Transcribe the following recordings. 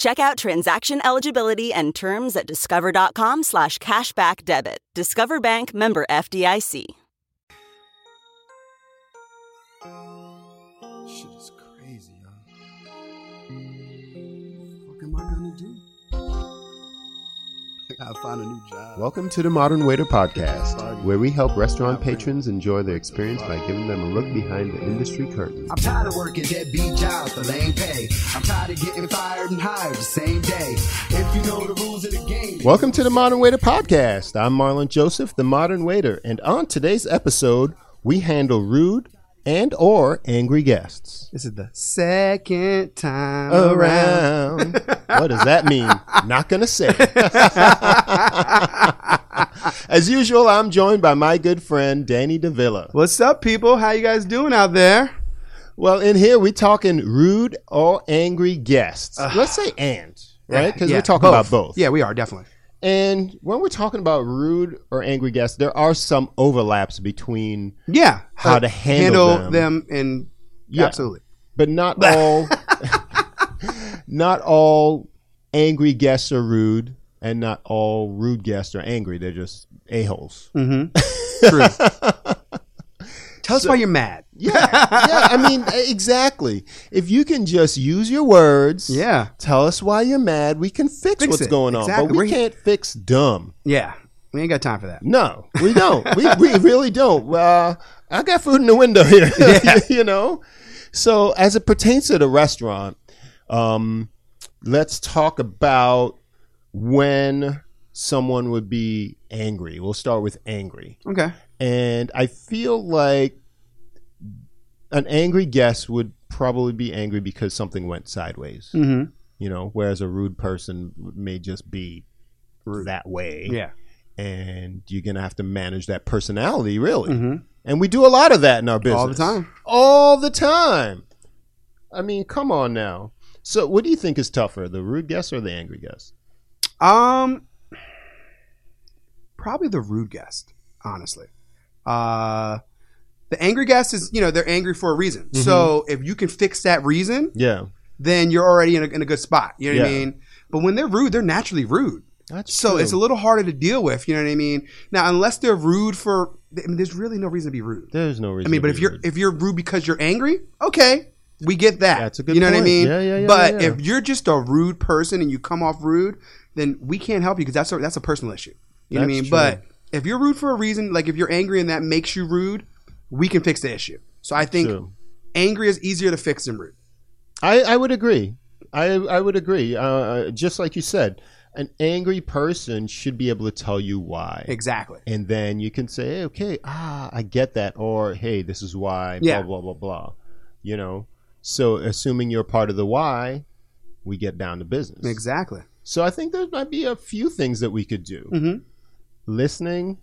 Check out transaction eligibility and terms at discover.com slash cashback debit. Discover Bank member FDIC. Shit is crazy, yo. What am I gonna do? I gotta find a new job. Welcome to the Modern Waiter Podcast, where we help restaurant patrons enjoy their experience by giving them a look behind the industry curtain. I'm tired of working deadbeat jobs for lame pay. I'm tired of getting fired and hired the same day. If you know the rules of the game. Welcome to the Modern Waiter Podcast. I'm Marlon Joseph, the Modern Waiter, and on today's episode, we handle rude and or angry guests. This is the second time around. Around. what does that mean? Not gonna say. As usual, I'm joined by my good friend Danny Davila. What's up, people? How you guys doing out there? Well, in here we talking rude or angry guests. Let's say and, right? Because Yeah, we're talking about both. Yeah, we are definitely. And when we're talking about rude or angry guests, there are some overlaps between, Yeah, How uh, to handle them. them, and Yeah. absolutely. but not all, not all angry guests are rude, and not all rude guests are angry. They're just a holes. Mm-hmm. True. Tell us why you're mad. Yeah, yeah. I mean, exactly. If you can just use your words, Yeah, tell us why you're mad. We can fix, Fix what's it. going on, but we We're can't fix dumb. yeah. We ain't got time for that. No, we don't. we, we really don't. Uh, I got food in the window here. Yeah. you know? So, as it pertains to the restaurant, um, let's talk about when someone would be angry. We'll start with angry. Okay. And I feel like an angry guest would probably be angry because something went sideways, Mm-hmm. you know, whereas a rude person may just be that way Yeah. and you're gonna have to manage that personality really Mm-hmm. and we do a lot of that in our business All the time. all the time i mean come on now so what do you think is tougher the rude guest or the angry guest Um, probably the rude guest. Honestly, uh, the angry guest is you know they're angry for a reason. Mm-hmm. So if you can fix that reason, yeah then you're already in a, in a good spot. You know what I mean? But when they're rude, they're naturally rude. that's So true. it's a little harder to deal with. You know what I mean? Now, unless they're rude for, I mean, there's really no reason to be rude. there's no reason I mean, but if you're rude. if you're rude because you're angry, okay, we get that. That's a good You know what I mean? Yeah, yeah, yeah, But yeah, yeah. if you're just a rude person and you come off rude, then we can't help you because that's a, that's a personal issue. You know what I mean? true. But if you're rude for a reason, like if you're angry and that makes you rude, we can fix the issue. So I think True. angry is easier to fix than rude. I, I would agree i i would agree uh, just like you said an angry person should be able to tell you why Exactly. and then you can say, hey, okay, ah, I get that, or hey, this is why, Yeah. blah blah blah blah. You know, so assuming you're part of the why, we get down to business. Exactly. So I think there might be a few things that we could do. hmm Listening,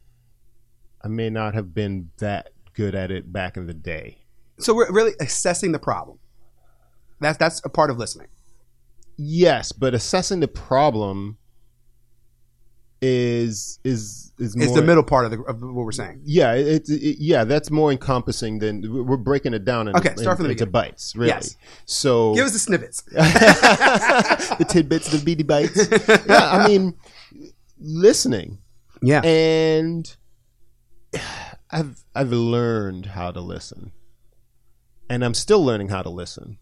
I may not have been that good at it back in the day. So we're really assessing the problem. That's that's a part of listening. Yes, but assessing the problem is is is more It's the middle part of, the, of what we're saying. Yeah, it's it, yeah, that's more encompassing than we're breaking it down. In, Okay, start in- from the into bites, really. Yes. So Give us the snippets. the tidbits, the beady bites. Yeah, I mean, listening, Yeah. and I've I've learned how to listen, and I'm still learning how to listen.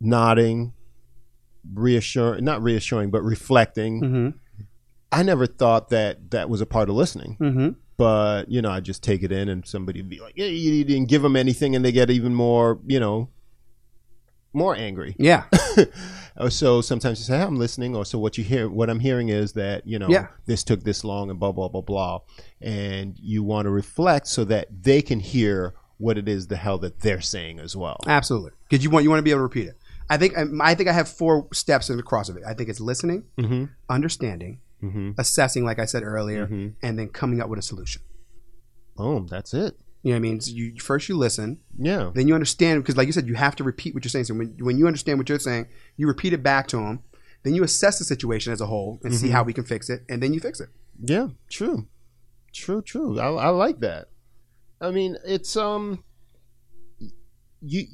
Nodding, reassuring, not reassuring, but reflecting, hmm I never thought that that was a part of listening. Mm-hmm. But you know, I just take it in, and somebody would be like, "Yeah, you didn't give them anything," and they get even more, you know, more angry. Yeah. So sometimes you say, hey, "I'm listening," or so what you hear, what I'm hearing is that you know Yeah. this took this long, and blah blah blah blah, and you want to reflect so that they can hear what it is the hell that they're saying as well. Absolutely. Because you want you want to be able to repeat it. I think I think I have four steps in the cross of it. I think it's listening, Mm-hmm. understanding, Mm-hmm. assessing, like I said earlier, Mhm. and then coming up with a solution. Boom, that's it. You know what I mean? So you first you listen, Yeah. then you understand because, like you said, you have to repeat what you're saying. So when when you understand what you're saying, you repeat it back to them. Then you assess the situation as a whole and see Mhm. how we can fix it, and then you fix it. Yeah, true, true, true. I, I like that. I mean, it's um, you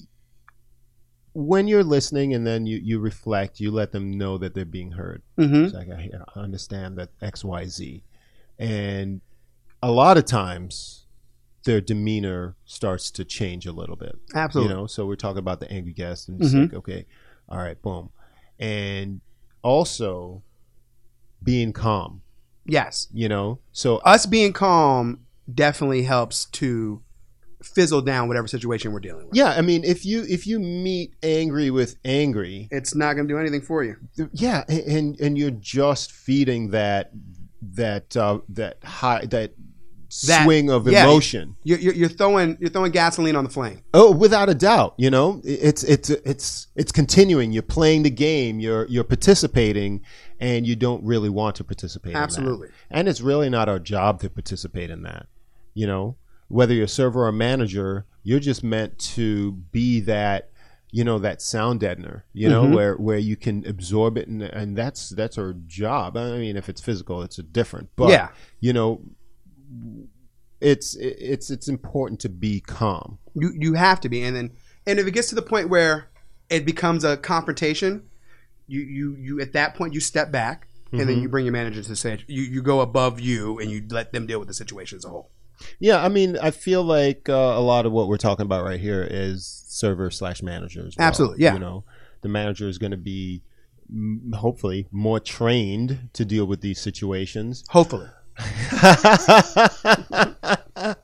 when you're listening and then you you reflect, you let them know that they're being heard. Mm-hmm. It's like I, I understand that X, Y, Z, and a lot of times their demeanor starts to change a little bit. Absolutely. You know, so we're talking about the angry guest, and it's Mhm. like, okay, all right, boom, and also being calm. Yes. You know, so Us being calm definitely helps to fizzle down whatever situation we're dealing with. yeah, I mean, if you if you meet angry with angry, It's not going to do anything for you. yeah, and and you're just feeding that that uh, that high that, That- swing of yeah. emotion. You're, you're, you're throwing you're throwing gasoline on the flame. Oh, without a doubt, you know, it's it's it's it's continuing. You're playing the game. You're you're participating, and you don't really want to participate. in that. Absolutely. and it's really not our job to participate in that. You know, whether you're a server or a manager, you're just meant to be that. You know that sound deadener. You know Mhm. where where you can absorb it, and and that's that's our job. I mean, if it's physical, it's a different. But Yeah. you know, it's it's it's important to be calm. You you have to be, and then and if it gets to the point where it becomes a confrontation, you you you at that point you step back and then Mhm. you bring your manager to say you you go above you and you let them deal with the situation as a whole. Yeah, I mean, I feel like uh, a lot of what we're talking about right here is server slash managers. well. Absolutely, yeah. You know, the manager is going to be mm, hopefully more trained to deal with these situations. Hopefully,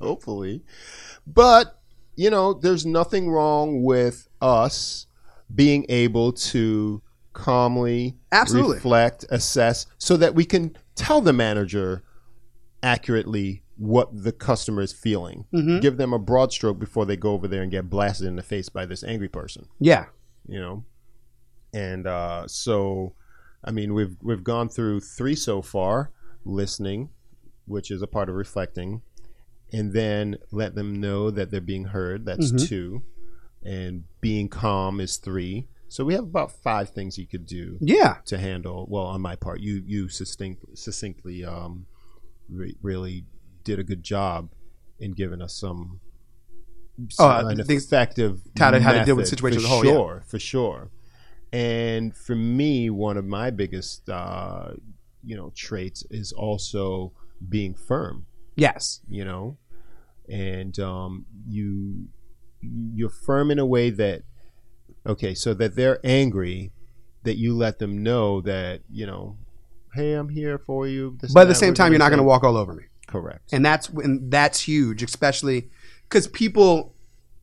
hopefully, but you know, there's nothing wrong with us being able to calmly Absolutely. reflect, assess, so that we can tell the manager accurately what the customer is feeling. Mhm. Give them a broad stroke before they go over there and get blasted in the face by this angry person. yeah, You know, and uh, so I mean we've we've gone through three so far: listening, which is a part of reflecting, and then let them know that they're being heard. That's Mhm. two, and being calm is three. So we have about five things you could do yeah, to handle. Well, on my part, you you succinct, succinctly um, re- really did a good job in giving us some. Oh, uh, an things- effective how to- how to deal with situations for whole, yeah. Sure, for sure. And for me, one of my biggest, uh, you know, traits is also being firm yes, you know and um, you you're firm in a way that okay so that they're angry that you let them know that you know hey i'm here for you but at the same time, you're not going to walk all over me. Correct and that's and that's huge, especially because people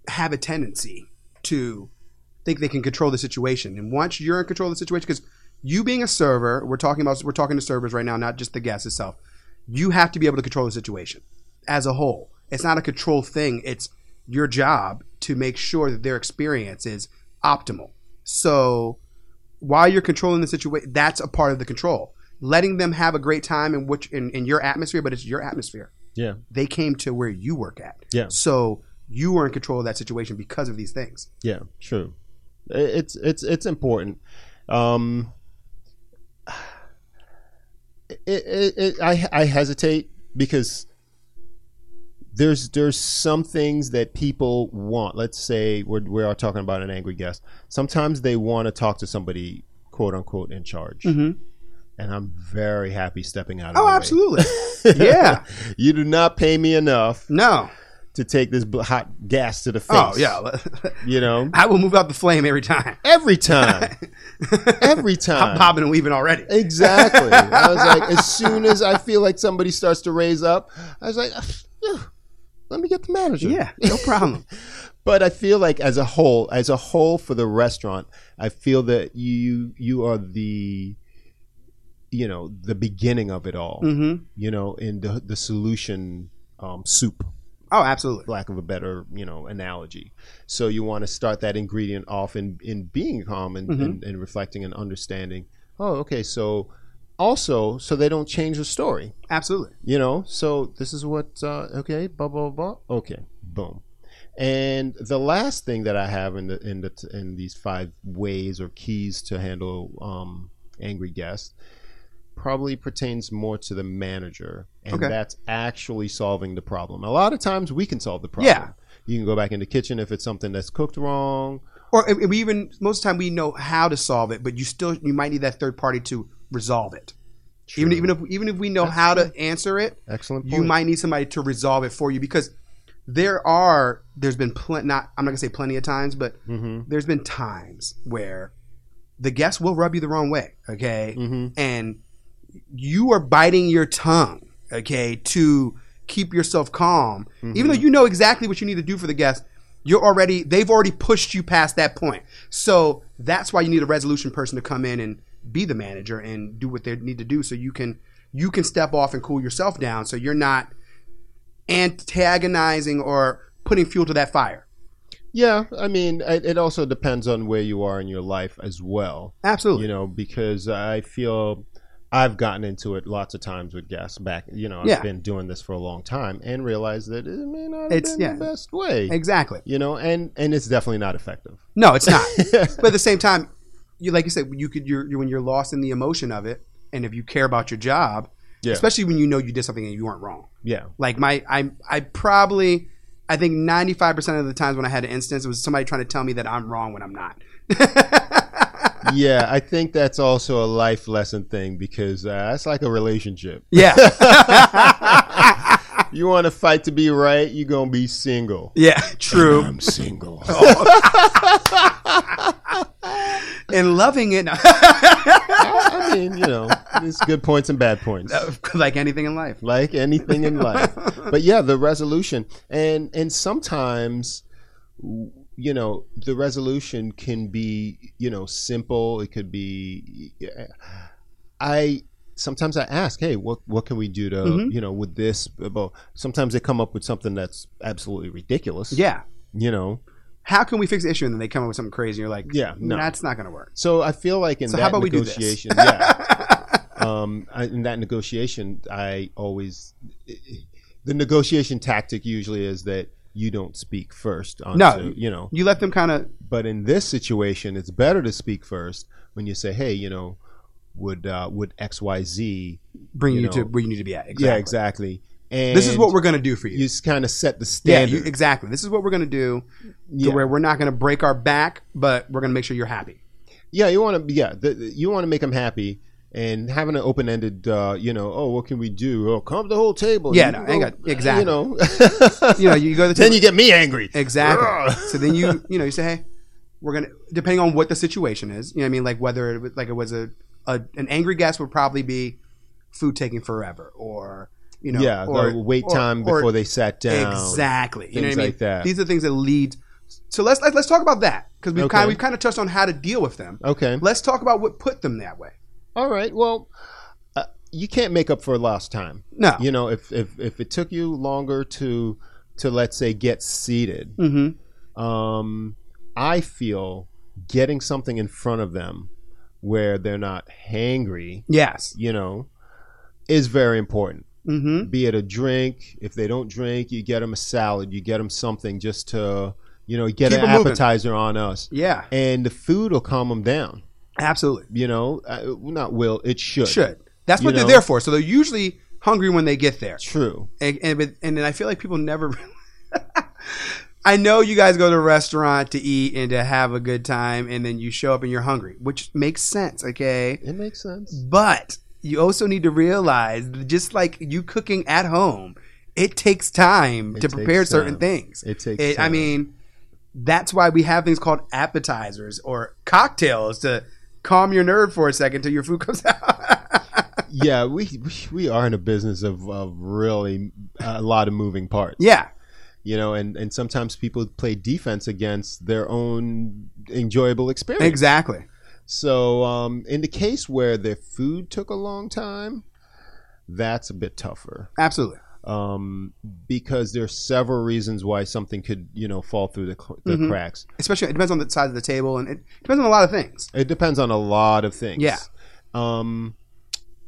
have a tendency to think they can control the situation. And once you're in control of the situation, because you being a server, we're talking about we're talking to servers right now, not just the guest itself. You have to be able to control the situation as a whole. It's not a control thing. It's your job to make sure that their experience is optimal. So while you're controlling the situation, that's a part of the control. Letting them have a great time in which in, in your atmosphere, but it's your atmosphere yeah they came to where you work at. Yeah. So you were in control of that situation because of these things. yeah true it's it's it's important um it, it, it, I, I hesitate because there's there's some things that people want. Let's say we're we are talking about an angry guest. Sometimes they want to talk to somebody quote unquote in charge, Mm-hmm. And I'm very happy stepping out. Of Oh, absolutely. Yeah. you do not pay me enough No. to take this hot gas to the oh, face. Oh yeah, you know, I will move out the flame every time. every time, every time. I'm bobbing and weaving already. Exactly. I was like, as soon as I feel like somebody starts to raise up, I was like, "Ugh, let me get the manager. Yeah, no problem. But I feel like as a whole, as a whole for the restaurant, I feel that you you are the you know the beginning of it all. mm-hmm. You know, in the the solution um, soup, Oh, absolutely. lack of a better you know analogy. So you want to start that ingredient off in in being calm and, Mm-hmm. and, and reflecting and understanding. Oh, okay. So also, so they don't change the story Absolutely. you know so this is what uh, okay blah blah blah okay boom and the last thing that i have in the in the in these five ways or keys to handle um, angry guests probably pertains more to the manager and Okay. that's actually solving the problem a lot of times we can solve the problem Yeah. you can go back in the kitchen if it's something that's cooked wrong Or if we even most of the time we know how to solve it, but you still you might need that third party to resolve it. Even even if even if we know how to answer it, excellent you might need somebody to resolve it for you because there are there's been plenty not I'm not gonna say plenty of times, but Mhm. there's been times where the guest will rub you the wrong way, okay, Mhm. and you are biting your tongue, okay, to keep yourself calm, even though mm-hmm. you know exactly what you need to do for the guest. You're already they've already pushed you past that point, so that's why you need a resolution person to come in and be the manager and do what they need to do, so you can you can step off and cool yourself down, so you're not antagonizing or putting fuel to that fire. yeah i mean it, it also depends on where you are in your life as well Absolutely. you know because i feel i've gotten into it lots of times with guests back you know i've Yeah. been doing this for a long time and realized that it may not have It's- been yeah. the best way exactly. you know and and it's definitely not effective No, it's not. but at the same time, you like you said, you could you're, you're when you're lost in the emotion of it, and if you care about your job, Yeah. especially when you know you did something and you weren't wrong. yeah Like my I I probably I think 95% of the times when I had an instance it was somebody trying to tell me that I'm wrong when I'm not. yeah i think that's also a life lesson thing because uh, that's like a relationship yeah. you want to fight to be right you're gonna be single yeah, true. i'm single And loving it i mean you know there's good points and bad points like anything in life. like anything in life. but yeah, the resolution and and sometimes you know the resolution can be you know simple. It could be. I sometimes I ask, hey, what what can we do to Mhm. you know with this? Well, sometimes they come up with something that's absolutely ridiculous. Yeah. you know. How can we fix the issue? And then they come up with something crazy. And you're like, Yeah, no. that's not going to work. So I feel like in So that how about we do this? negotiation, yeah. um, I, in that negotiation, I always the negotiation tactic usually is that you don't speak first. Onto, No. you know. You let them kind of But in this situation, it's better to speak first when you say, "Hey, you know, would uh, would X Y Z bring you, You to where you need to be at. Exactly. Yeah, exactly. And This is what we're going to do for you. you just kind of set the yeah, standard. you, exactly. This is what we're going to do Yeah. to where we're not going to break our back, but we're going to make sure you're happy. Yeah, you want to. Yeah, the- you want to make them happy, and having an open-ended, uh, you know, oh, what can we do? Oh, come to the whole table. Yeah, You no, go- got- exactly. You know, You know, you go to the then table- you get me angry. Exactly. So then you, you know, you say, hey, we're gonna, depending on what the situation is, you know, what I mean, like whether it was, like it was a, a an angry guest would probably be food taking forever, or you know, yeah, or wait or- time or- before they sat down. Exactly. You know what I mean? like that. These are things that lead. So let's let's, let's talk about that because we've Okay. kind of, we've kind of touched on how to deal with them. Okay. Let's talk about what put them that way. All right. Well, uh, you can't make up for lost time. No. You know, if if if it took you longer to to let's say get seated, Mm-hmm. um, I feel getting something in front of them where they're not hangry, Yes. you know, is very important. Mm-hmm. Be it a drink, if they don't drink, you get them a salad, you get them something just to, you know, get Keep an 'em moving. appetizer on us, Yeah. and the food will calm them down. Absolutely. You know, uh, not will it should. Should. That's what they're know? there for. So they're usually hungry when they get there. True. And and, and then I feel like people never. I know you guys go to a restaurant to eat and to have a good time, and then you show up and you're hungry, which makes sense. Okay, It makes sense. but you also need to realize that just like you cooking at home it takes time It to prepare takes certain things. It takes I time. mean, that's why we have things called appetizers or cocktails to calm your nerve for a second till your food comes out. yeah, we we- are in a business of, of really a lot of moving parts. yeah, you know, and and sometimes people play defense against their own enjoyable experience. exactly. So, um, in the case where the food took a long time, that's a bit tougher. Absolutely. Um, because there's several reasons why something could, you know, fall through the, the Mhm. cracks. Especially, it depends on the size of the table and it depends on a lot of things. It depends on a lot of things. Yeah. Um,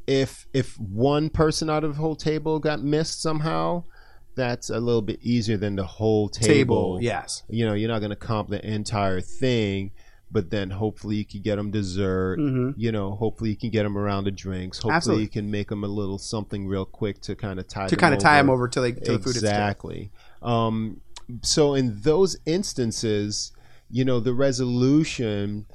if if one person out of the whole table got missed somehow, that's a little bit easier than the whole table. Table, yes. You know, you're not going to comp the entire thing, but then hopefully you can get them dessert. Mhm. You know, hopefully you can get them around the drinks. Hopefully Absolutely. you can make them a little something real quick to kind of tie To them kind of tie them over till, they, till the food exactly. Um, so in those instances, you know, the resolution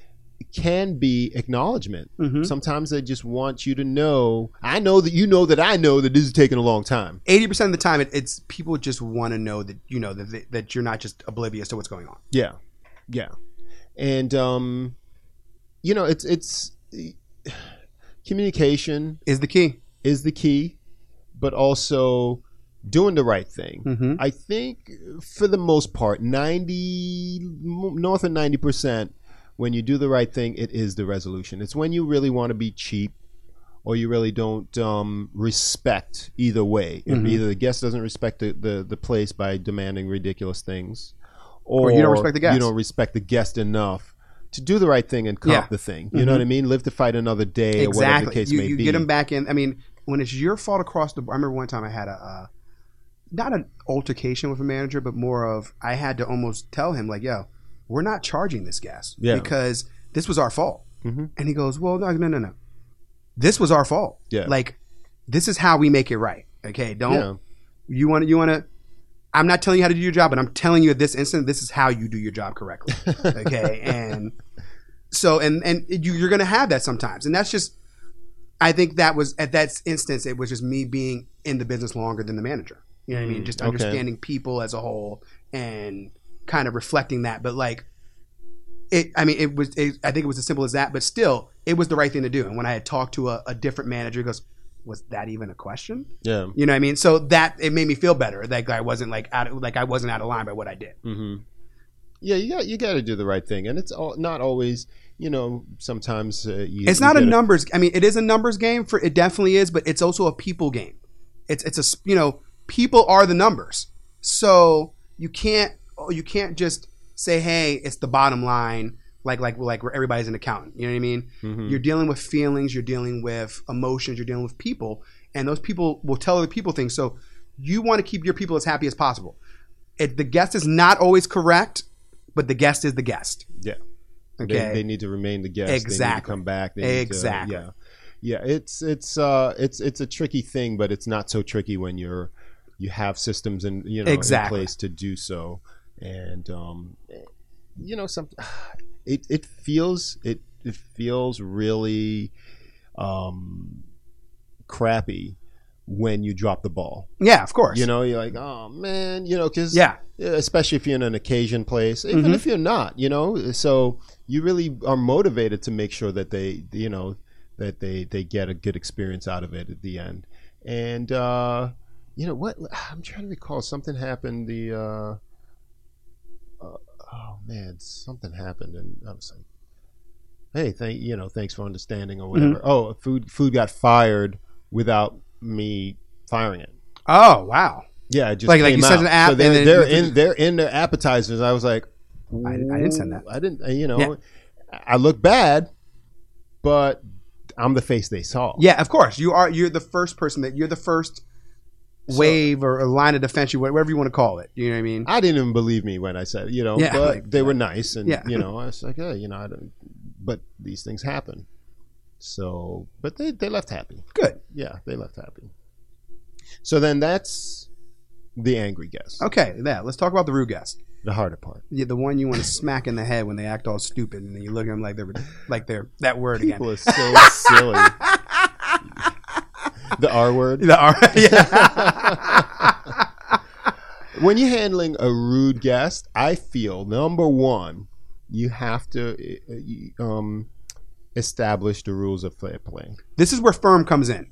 can be acknowledgement. Mhm. Sometimes they just want you to know. I know that you know that I know that this is taking a long time. Eighty percent of the time, it, it's people just want to know that you know that that you're not just oblivious to what's going on. Yeah, yeah, and um, you know, it's it's communication Is the key. is the key, but also doing the right thing. Mhm. I think for the most part, 90 north of 90%, when you do the right thing, it is the resolution. It's when you really want to be cheap or you really don't um, respect either way. Mhm. Either the guest doesn't respect the, the, the place by demanding ridiculous things, or, Or you don't respect the guest. You don't respect the guest enough to do the right thing and comp Yeah. the thing. You know what I mean? Live to fight another day or whatever the Exactly. case You, may you be. get them back in. I mean, when it's your fault across the. I remember one time I had a. Uh, not an altercation with a manager, but more of I had to almost tell him like, "Yo, we're not charging this guest Yeah. because this was our fault." Mhm. And he goes, "Well, no, no, no, no. This was our fault. Yeah. Like, this is how we make it right. Okay, don't Yeah. you want to you want to." I'm not telling you how to do your job, but I'm telling you at this instant, this is how you do your job correctly. Okay, and so and and you, you're going to have that sometimes, and that's just. I think that was at that instance, it was just me being in the business longer than the manager. You know what I mean? Mm, just okay. understanding people as a whole and kind of reflecting that. But like, it. I mean, it was. It, I think it was as simple as that. But still, it was the right thing to do. And when I had talked to a, a different manager, he goes, "Was that even a question?" Yeah. You know what I mean? So that it made me feel better. Like I wasn't like out of, like I wasn't out of line by what I did. Mm-hmm. Yeah, you got you got to do the right thing, and it's all, not always. You know, sometimes uh, you, It's you not a numbers. I mean, it is a numbers game for it definitely is, but it's also a people game. It's it's a you know people are the numbers, so you can't oh, you can't just say hey it's the bottom line like like like where everybody's an accountant. You know what I mean? Mhm. You're dealing with feelings, you're dealing with emotions, you're dealing with people, and those people will tell other people things. So you want to keep your people as happy as possible. It, the guest is not always correct, but the guest is the guest. Yeah. Okay. They, they need to remain the guest. They need to Exactly. come back. They need to- Exactly. yeah. Yeah. It's it's uh it's it's a tricky thing, but it's not so tricky when you're you have systems and you know Exactly. in place to do so, and um, you know some it it feels it it feels really um crappy when you drop the ball. yeah, of course. You know, you're like, oh man, you know, because Yeah. especially if you're in an occasion place, even Mhm. if you're not, you know, so you really are motivated to make sure that they, you know, that they they get a good experience out of it at the end. And uh, you know what? I'm trying to recall something happened. The uh, oh man, something happened, and I was like, hey, thank you know, thanks for understanding or mm-hmm. whatever. Oh, food food got fired without me firing it. Oh wow. Yeah, it just Like- like you sent an app So they, and they're in they're in their appetizers. I was like, I- I didn't send that. I didn't. Uh, you know, Yeah. I look bad, but I'm the face they saw. Yeah, of course. You are. You're the first person that you're the first wave or, a line of defense, you whatever you want to call it. You know what I mean? I didn't even believe me when I said, you know, Yeah, but like- they were nice, and Yeah. you know, I was like, hey, you know, I don't, but these things happen. So, but they they left happy. Good. Yeah, they left happy. So then that's the angry guest, Okay. Yeah. Let's talk about the rude guest. the harder part. Yeah, the one you want to smack in the head when they act all stupid, and then you look at them like they're like they're that word again. People are so silly. The R word. The- right, yeah. when you're handling a rude guest, I feel number one, you have to uh, um, establish the rules of fair play. This is where firm comes in,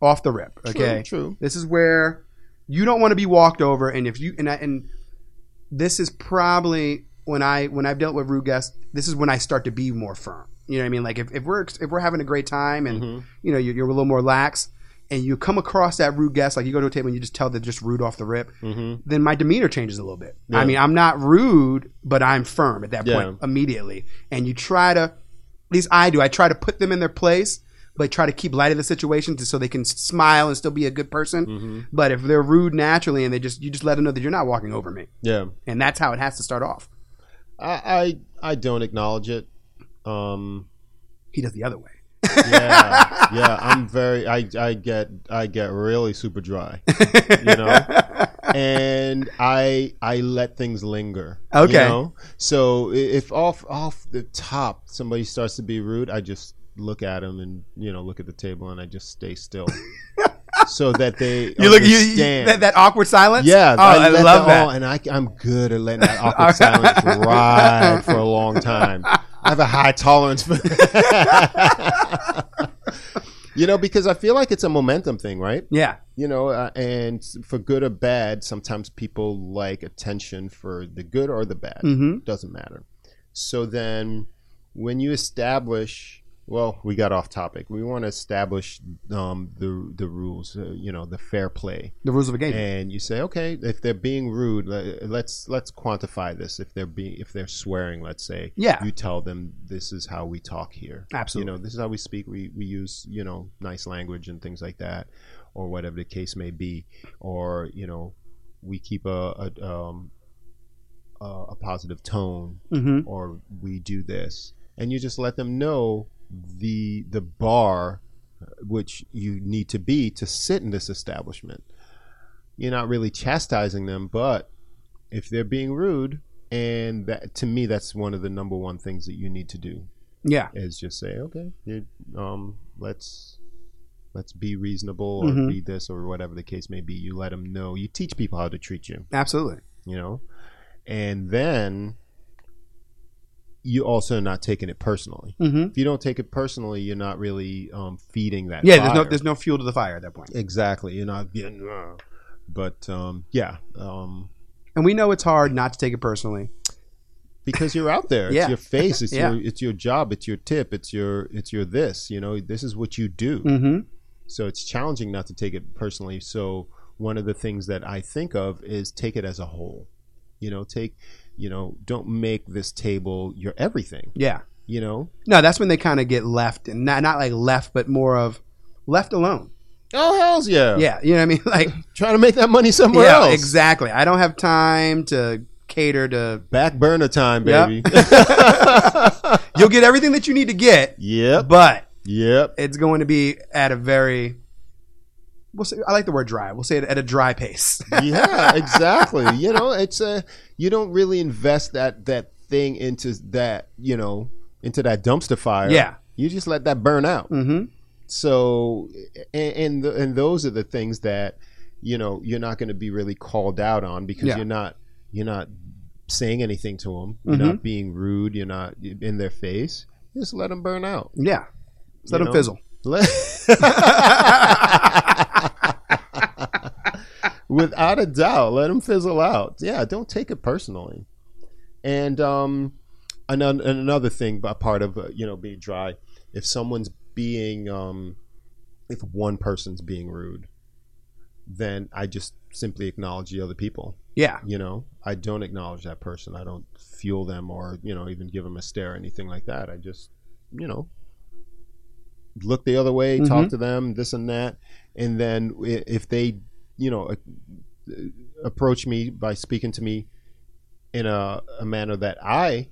off the rip. True, Okay, true. This is where you don't want to be walked over, and if you and I, and this is probably when I when I've dealt with rude guests. This is when I start to be more firm. You know what I mean? Like if, if we're if we're having a great time and Mm-hmm. you know you're, you're a little more lax. And you come across that rude guest, like you go to a table and you just tell they're just rude off the rip, then my demeanor changes a little bit. Mm-hmm. Yeah. I mean, I'm not rude, but I'm firm at that Yeah. point immediately. And you try to, at least I do, I try to put them in their place, but try to keep light of the situation so they can smile and still be a good person. Mm-hmm. But if they're rude naturally and they just, you just let them know that you're not walking over me. Yeah, And that's how it has to start off. I I, I don't acknowledge it. Um, He does the other way. Yeah, yeah. I'm very. I I get I get really super dry. You know. and I I let things linger. you Okay. know? So if off off the top somebody starts to be rude, I just look at them and you know look at the table and I just stay still, so that they You look, you, you that, that awkward silence? yeah, Oh, I, let love that- that. oh, and I, I'm good at letting that awkward silence ride for a long time. I have a high tolerance for you know, because I feel like it's a momentum thing, right? yeah. You know, uh, and for good or bad, sometimes people like attention for the good or the bad. Mhm. Doesn't matter. So then, when you establish, well, we got off topic. We want to establish um, the the rules. Uh, you know, the fair play The rules of the game. and you say, okay, if they're being rude, let's let's quantify this. If they're being if they're swearing, let's say, Yeah. you tell them this is how we talk here. Absolutely. you know, this is how we speak. We we use you know nice language and things like that, or whatever the case may be, or you know, we keep a a, um, a, a positive tone, hmm or we do this, and you just let them know the the bar which you need to be to sit in this establishment. You're not really chastising them, but if they're being rude, and that to me, that's one of the number one things that you need to do Yeah. is just say, okay, um, let's let's be reasonable or Mhm. be this or whatever the case may be. You let them know. You teach people how to treat you Absolutely. you know and then you also are not taking it personally. Hmm if you don't take it personally you're not really um, feeding that Yeah, there's no there's no fuel to the fire at that point. exactly. You're not getting uh, but um, yeah um, And we know it's hard not to take it personally. because you're out there. It's Yeah. your face. It's Yeah. your it's your job. It's your tip. It's your it's your this you know? This is what you do. Mm-hmm. so it's challenging not to take it personally. So one of the things that i think of is take it as a whole. You know take you know don't make this table your everything Yeah. you know No, that's when they kind of get left, and not not like left, but more of left alone. oh hells yeah Yeah, you know what I mean. Like, trying to make that money somewhere yeah, else exactly. I don't have time to cater to. back burner time Yep. baby You'll get everything that you need to get, yep but yep it's going to be at a very. We'll say I like the word dry. We'll say it at a dry pace. yeah exactly you know it's a you don't really invest that that thing into that you know into that dumpster fire Yeah. you just let that burn out mm-hmm. so and and, the, and those are the things that you know you're not going to be really called out on because Yeah. you're not you're not saying anything to them you're Mhm. not being rude you're not in their face just let them burn out Yeah, Just let them know? fizzle. Let- Without a doubt, let them fizzle out. Yeah, don't take it personally. And um, another, another thing, a part of uh, you know being dry, if someone's being, um, if one person's being rude, then I just simply acknowledge the other people. Yeah, You know, I don't acknowledge that person. I don't fuel them or you know even give them a stare or anything like that. I just you know look the other way, talk Mhm. to them, this and that, and then if they you know a- approach me by speaking to me in a, a manner that I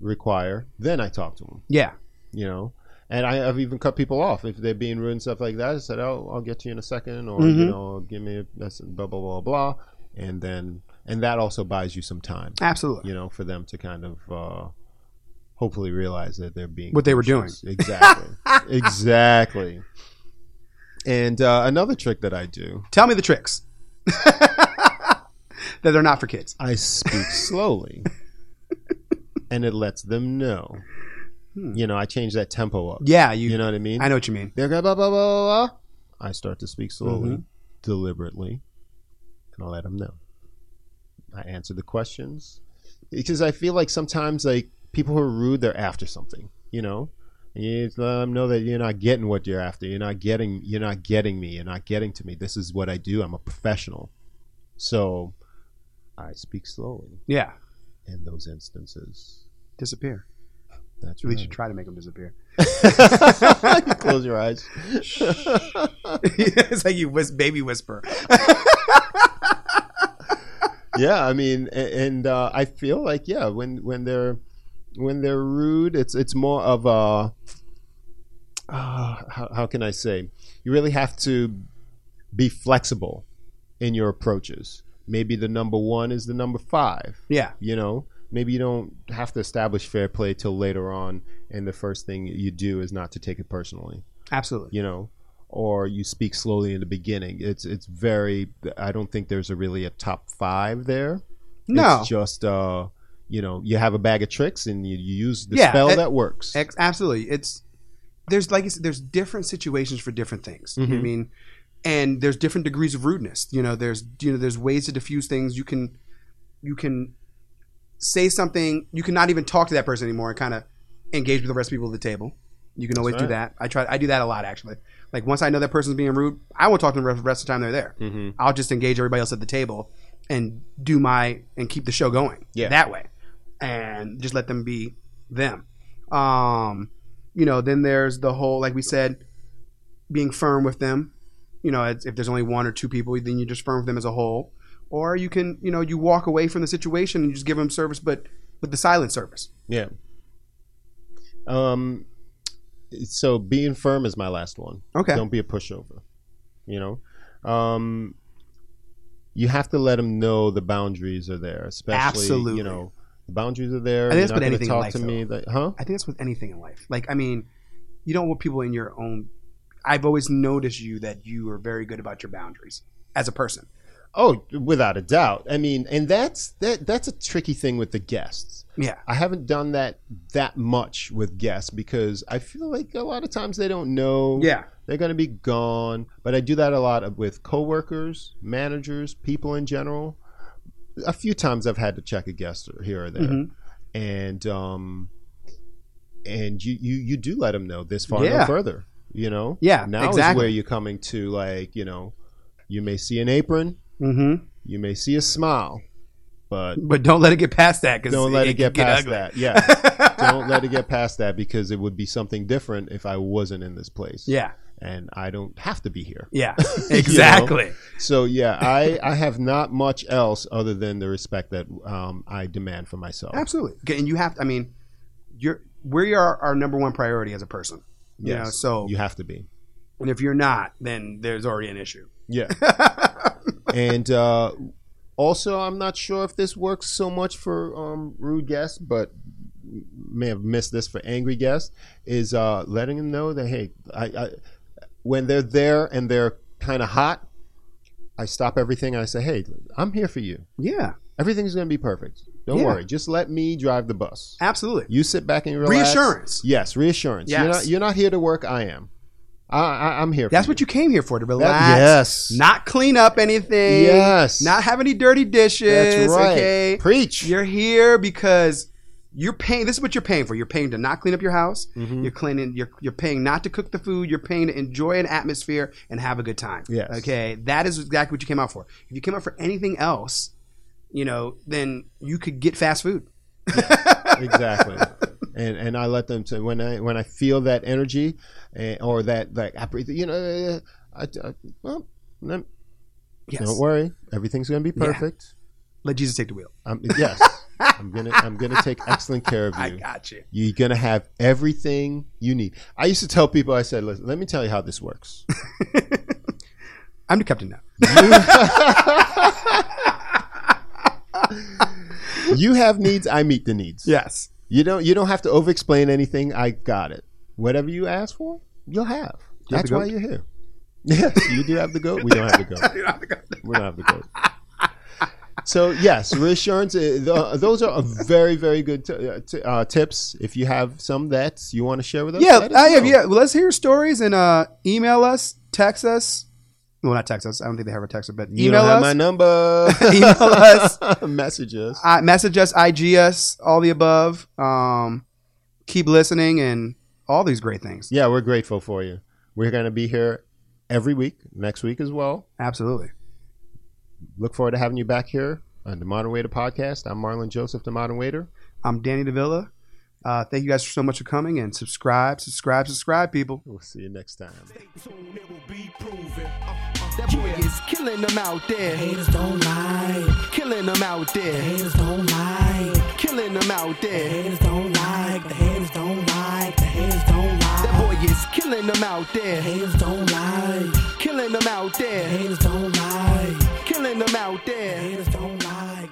require, then I talk to them. yeah, You know. And I, I've even cut people off if they're being rude and stuff like that. I said, "Oh, I'll get to you in a second, or you Mhm. know, give me a that's blah blah blah blah," and then and that also buys you some time, absolutely. you know, for them to kind of uh, hopefully realize that they're being What they were doing. Exactly, exactly. And uh, another trick that I do, Tell me the tricks. that they're not for kids. I speak slowly, and it lets them know. You know, I change that tempo up. Yeah, you. You know what I mean? I know what you mean. They're blah, blah, blah, blah, blah. I start to speak slowly, Mhm. deliberately, and I let them know. I answer the questions because I feel like sometimes like people who are rude, they're after something. You know, you let them know that you're not getting what you're after. You're not getting. You're not getting me. You're not getting to me. This is what I do. I'm a professional, so I speak slowly Yeah, in those instances. disappear. That's At least right. you try to make them disappear. You close your eyes. it's like you whis- baby whisper. yeah, I mean, a- and uh, I feel like yeah, when when they're when they're rude, it's it's more of a uh, how, how can I say? You really have to be flexible in your approaches. Maybe the number one is the number five. Yeah, You know, maybe you don't have to establish fair play till later on, and the first thing you do is not to take it personally. absolutely. you know, or you speak slowly in the beginning. It's it's very. I don't think there's a really a top five there. No, it's just uh, you know, you have a bag of tricks and you, you use the Yeah, spell it- that works. Ex- absolutely. It's there's like I said, there's different situations for different things. You know I Mhm. mean, and there's different degrees of rudeness. You know, there's you know there's ways to diffuse things. You can you can say something. You can not even talk to that person anymore and kind of engage with the rest of the people at the table. You can always do that. I try. I do that a lot actually. Like once I know that person's being rude, I won't talk to them the rest of the time they're there. mm-hmm. I'll just engage everybody else at the table and do my and keep the show going. Yeah. That way. And just let them be them. Um, you know, then there's the whole like we said, being firm with them. You know, if there's only one or two people, then you just firm with them as a whole. Or you can, you know, you walk away from the situation and you just give them service, but with the silent service. Yeah. Um. So being firm is my last one. Okay. Don't be a pushover. You know. Um. You have to let them know the boundaries are there, especially Absolutely. you know the boundaries are there. I think that's with anything in life, to me, that, huh? I think that's with anything in life. Like, I mean, you don't want people in your own. I've always noticed you that you are very good about your boundaries as a person. Oh, without a doubt. I mean, and that's that that's a tricky thing with the guests. Yeah. I haven't done that that much with guests because I feel like a lot of times they don't know Yeah. they're going to be gone. But I do that a lot with coworkers, managers, people in general. A few times I've had to check a guest here or there, Mhm. and um, and you you you do let them know this far Yeah. no further. You know, Yeah, Now is where you're coming to like you know, you may see an apron, Mm-hmm. you may see a smile, but But don't let it get past that because don't let it, get, past ugly. that. Yeah, don't let it get past that because it would be something different if I wasn't in this place. Yeah. And I don't have to be here. Yeah. Exactly. So yeah, I I have not much else other than the respect that um, I demand for myself. Absolutely. Okay, And you have. to. I mean, you're we are our number one priority as a person. You know, so you have to be. and if you're not, then there's already an issue. Yeah. and uh, also, I'm not sure if this works so much for um, rude guests, but may have missed this for angry guests. Is uh, letting them know that hey, I, I when they're there and they're kind of hot, I stop everything and I say, hey, I'm here for you. Yeah. Everything's going to be perfect. Don't Yeah. worry. Just let me drive the bus. Absolutely. You sit back and relax. Reassurance. Yes, reassurance. You're not you're not here to work. I am. I, I I'm here. That's what you came here for to relax. Yes. Not clean up anything. Yes. Not have any dirty dishes. That's right. Okay. Preach. You're here because you're paying. This is what you're paying for. You're paying to not clean up your house. Mhm. You're cleaning. You're you're paying not to cook the food. You're paying to enjoy an atmosphere and have a good time. Yes. Okay. That is exactly what you came out for. If you came out for anything else, you know, then you could get fast food. exactly. And and I let them to when I when I feel that energy, eh, or that like I breathe, you know, eh, I, I well, then Yes. don't worry, everything's gonna be Yeah. Let Jesus take the wheel. Um, yes, I'm gonna I'm gonna take excellent care of you. I got you. You're gonna have everything you need. I used to tell people, I said, Listen, let me tell you how this works. I'm the captain now. you have needs, I meet the needs. Yes. You don't you don't have to over explain anything. I got it. Whatever you ask for, you'll have. You That's the why you're here. Yes, you do have the goat. We don't have the goat. We don't have the goat. So yes, reassurance. uh, those are very, very good t- uh, t- uh, tips. If you have some that you want to share with us, yeah, I have. know. Yeah, well, let's hear stories and uh, email us, text us. Well, not text us. I don't think they have a text, but You email don't have us. my number. Email us. Message us. uh, message us, IG us, all the above. Um, keep listening and all these great things. Yeah, we're grateful for you. We're going to be here every week, next week as well. Absolutely. Look forward to having you back here on the Modern Waiter podcast. I'm Marlon Joseph, the Modern Waiter. I'm Danny Davila. Uh, thank you guys so much for coming and subscribe, subscribe, subscribe, people. We'll see you next time. That boy is killing them out there. Haters don't like, Killing them out there. haters don't like, Killing them out there. haters don't like, the haters don't like, the haters don't That boy is killing them out there. haters don't like, Killing them out there. haters don't like, Killing them out there. haters don't like.